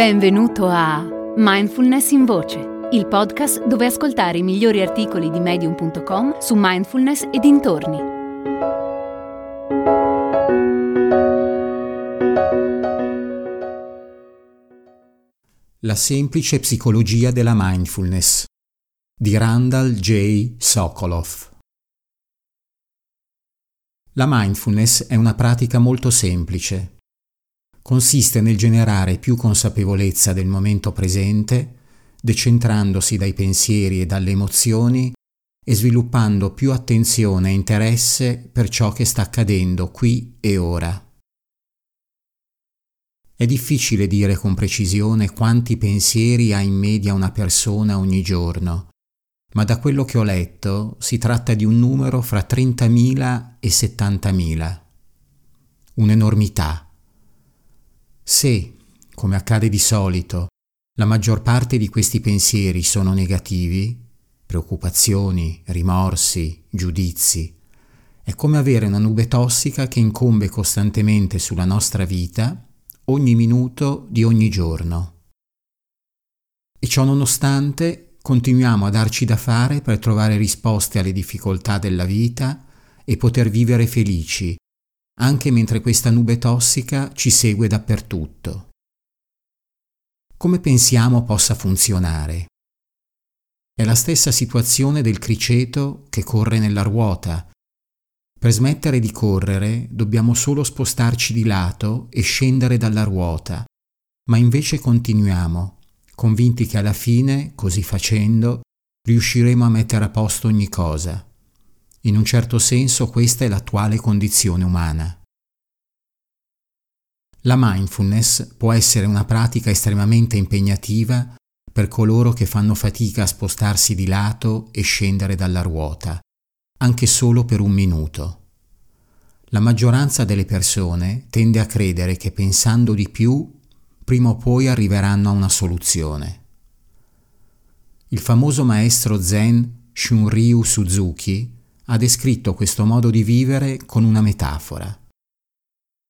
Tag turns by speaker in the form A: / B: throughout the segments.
A: Benvenuto a Mindfulness in Voce, il podcast dove ascoltare i migliori articoli di medium.com su mindfulness e dintorni.
B: La semplice psicologia della mindfulness di Randall J. Sokolov. La mindfulness è una pratica molto semplice consiste nel generare più consapevolezza del momento presente, decentrandosi dai pensieri e dalle emozioni e sviluppando più attenzione e interesse per ciò che sta accadendo qui e ora. È difficile dire con precisione quanti pensieri ha in media una persona ogni giorno, ma da quello che ho letto si tratta di un numero fra 30.000 e 70.000. Un'enormità. Se, come accade di solito, la maggior parte di questi pensieri sono negativi, preoccupazioni, rimorsi, giudizi, è come avere una nube tossica che incombe costantemente sulla nostra vita ogni minuto di ogni giorno. E ciò nonostante continuiamo a darci da fare per trovare risposte alle difficoltà della vita e poter vivere felici, anche mentre questa nube tossica ci segue dappertutto. Come pensiamo possa funzionare? È la stessa situazione del criceto che corre nella ruota. Per smettere di correre dobbiamo solo spostarci di lato e scendere dalla ruota, ma invece continuiamo, convinti che alla fine, così facendo, riusciremo a mettere a posto ogni cosa. In un certo senso questa è l'attuale condizione umana. La mindfulness può essere una pratica estremamente impegnativa per coloro che fanno fatica a spostarsi di lato e scendere dalla ruota, anche solo per un minuto. La maggioranza delle persone tende a credere che pensando di più, prima o poi arriveranno a una soluzione. Il famoso maestro zen Shunryu Suzuki ha descritto questo modo di vivere con una metafora,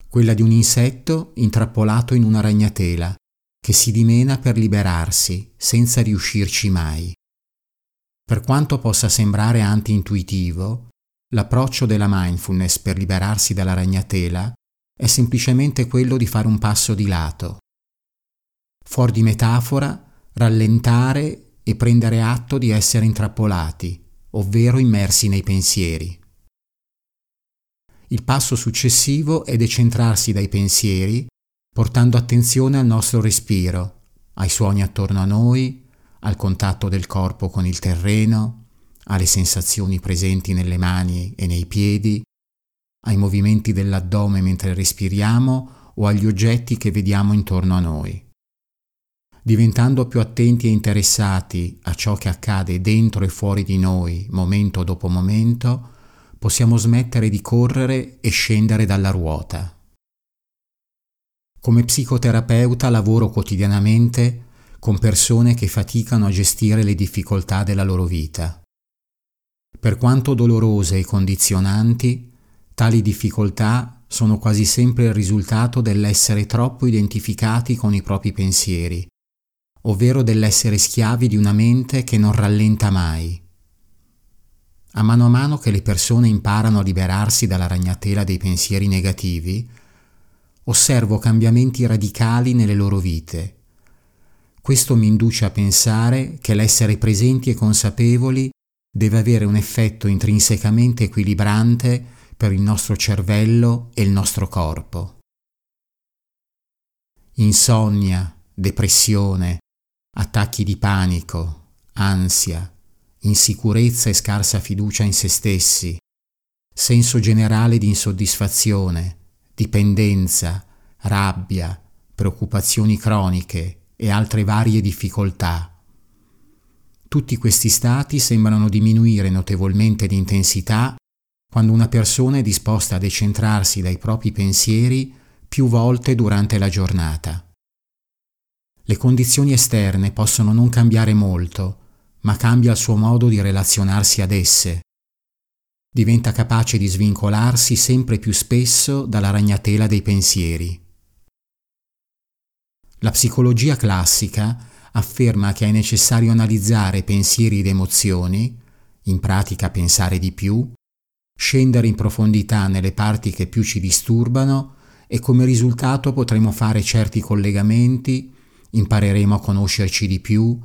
B: quella di un insetto intrappolato in una ragnatela che si dimena per liberarsi senza riuscirci mai. Per quanto possa sembrare anti-intuitivo, l'approccio della mindfulness per liberarsi dalla ragnatela è semplicemente quello di fare un passo di lato. Fuori di metafora, rallentare e prendere atto di essere intrappolati, ovvero immersi nei pensieri. Il passo successivo è decentrarsi dai pensieri, portando attenzione al nostro respiro, ai suoni attorno a noi, al contatto del corpo con il terreno, alle sensazioni presenti nelle mani e nei piedi, ai movimenti dell'addome mentre respiriamo o agli oggetti che vediamo intorno a noi diventando più attenti e interessati a ciò che accade dentro e fuori di noi, momento dopo momento, possiamo smettere di correre e scendere dalla ruota. Come psicoterapeuta lavoro quotidianamente con persone che faticano a gestire le difficoltà della loro vita. Per quanto dolorose e condizionanti, tali difficoltà sono quasi sempre il risultato dell'essere troppo identificati con i propri pensieri ovvero dell'essere schiavi di una mente che non rallenta mai. A mano a mano che le persone imparano a liberarsi dalla ragnatela dei pensieri negativi, osservo cambiamenti radicali nelle loro vite. Questo mi induce a pensare che l'essere presenti e consapevoli deve avere un effetto intrinsecamente equilibrante per il nostro cervello e il nostro corpo. Insonnia, depressione, attacchi di panico, ansia, insicurezza e scarsa fiducia in se stessi, senso generale di insoddisfazione, dipendenza, rabbia, preoccupazioni croniche e altre varie difficoltà. Tutti questi stati sembrano diminuire notevolmente di intensità quando una persona è disposta a decentrarsi dai propri pensieri più volte durante la giornata. Le condizioni esterne possono non cambiare molto, ma cambia il suo modo di relazionarsi ad esse. Diventa capace di svincolarsi sempre più spesso dalla ragnatela dei pensieri. La psicologia classica afferma che è necessario analizzare pensieri ed emozioni, in pratica pensare di più, scendere in profondità nelle parti che più ci disturbano e come risultato potremo fare certi collegamenti, impareremo a conoscerci di più,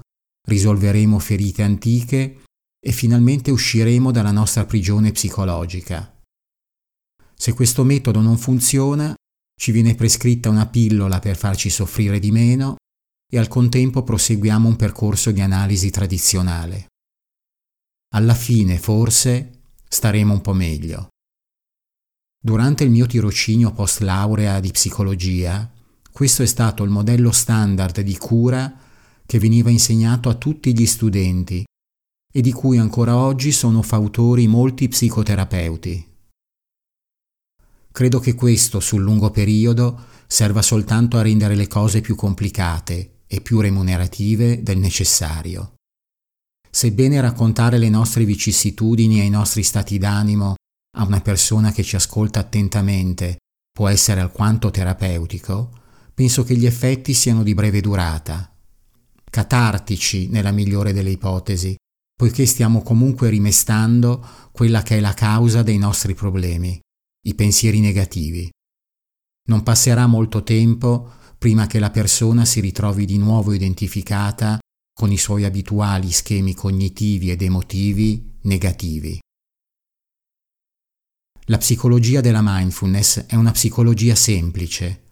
B: risolveremo ferite antiche e finalmente usciremo dalla nostra prigione psicologica. Se questo metodo non funziona, ci viene prescritta una pillola per farci soffrire di meno e al contempo proseguiamo un percorso di analisi tradizionale. Alla fine, forse, staremo un po' meglio. Durante il mio tirocinio post laurea di psicologia, questo è stato il modello standard di cura che veniva insegnato a tutti gli studenti e di cui ancora oggi sono fautori molti psicoterapeuti. Credo che questo sul lungo periodo serva soltanto a rendere le cose più complicate e più remunerative del necessario. Sebbene raccontare le nostre vicissitudini e i nostri stati d'animo a una persona che ci ascolta attentamente può essere alquanto terapeutico, penso che gli effetti siano di breve durata, catartici nella migliore delle ipotesi, poiché stiamo comunque rimestando quella che è la causa dei nostri problemi, i pensieri negativi. Non passerà molto tempo prima che la persona si ritrovi di nuovo identificata con i suoi abituali schemi cognitivi ed emotivi negativi. La psicologia della mindfulness è una psicologia semplice.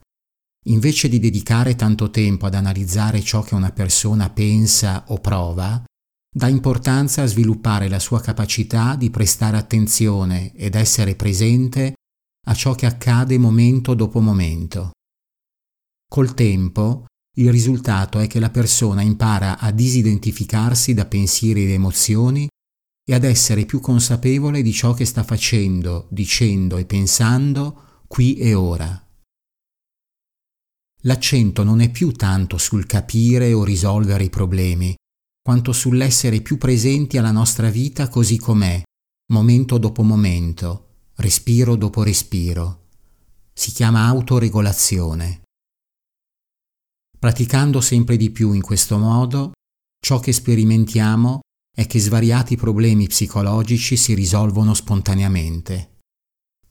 B: Invece di dedicare tanto tempo ad analizzare ciò che una persona pensa o prova, dà importanza a sviluppare la sua capacità di prestare attenzione ed essere presente a ciò che accade momento dopo momento. Col tempo, il risultato è che la persona impara a disidentificarsi da pensieri ed emozioni e ad essere più consapevole di ciò che sta facendo, dicendo e pensando qui e ora. L'accento non è più tanto sul capire o risolvere i problemi, quanto sull'essere più presenti alla nostra vita così com'è, momento dopo momento, respiro dopo respiro. Si chiama autoregolazione. Praticando sempre di più in questo modo, ciò che sperimentiamo è che svariati problemi psicologici si risolvono spontaneamente.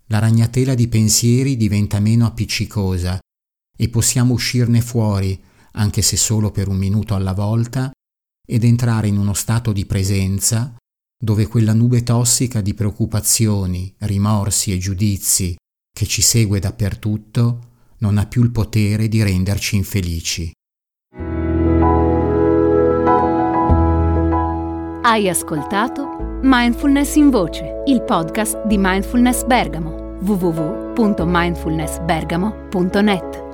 B: La ragnatela di pensieri diventa meno appiccicosa e possiamo uscirne fuori, anche se solo per un minuto alla volta, ed entrare in uno stato di presenza dove quella nube tossica di preoccupazioni, rimorsi e giudizi che ci segue dappertutto non ha più il potere di renderci infelici.
A: Hai ascoltato Mindfulness in Voce, il podcast di Mindfulness Bergamo, www.mindfulnessbergamo.net.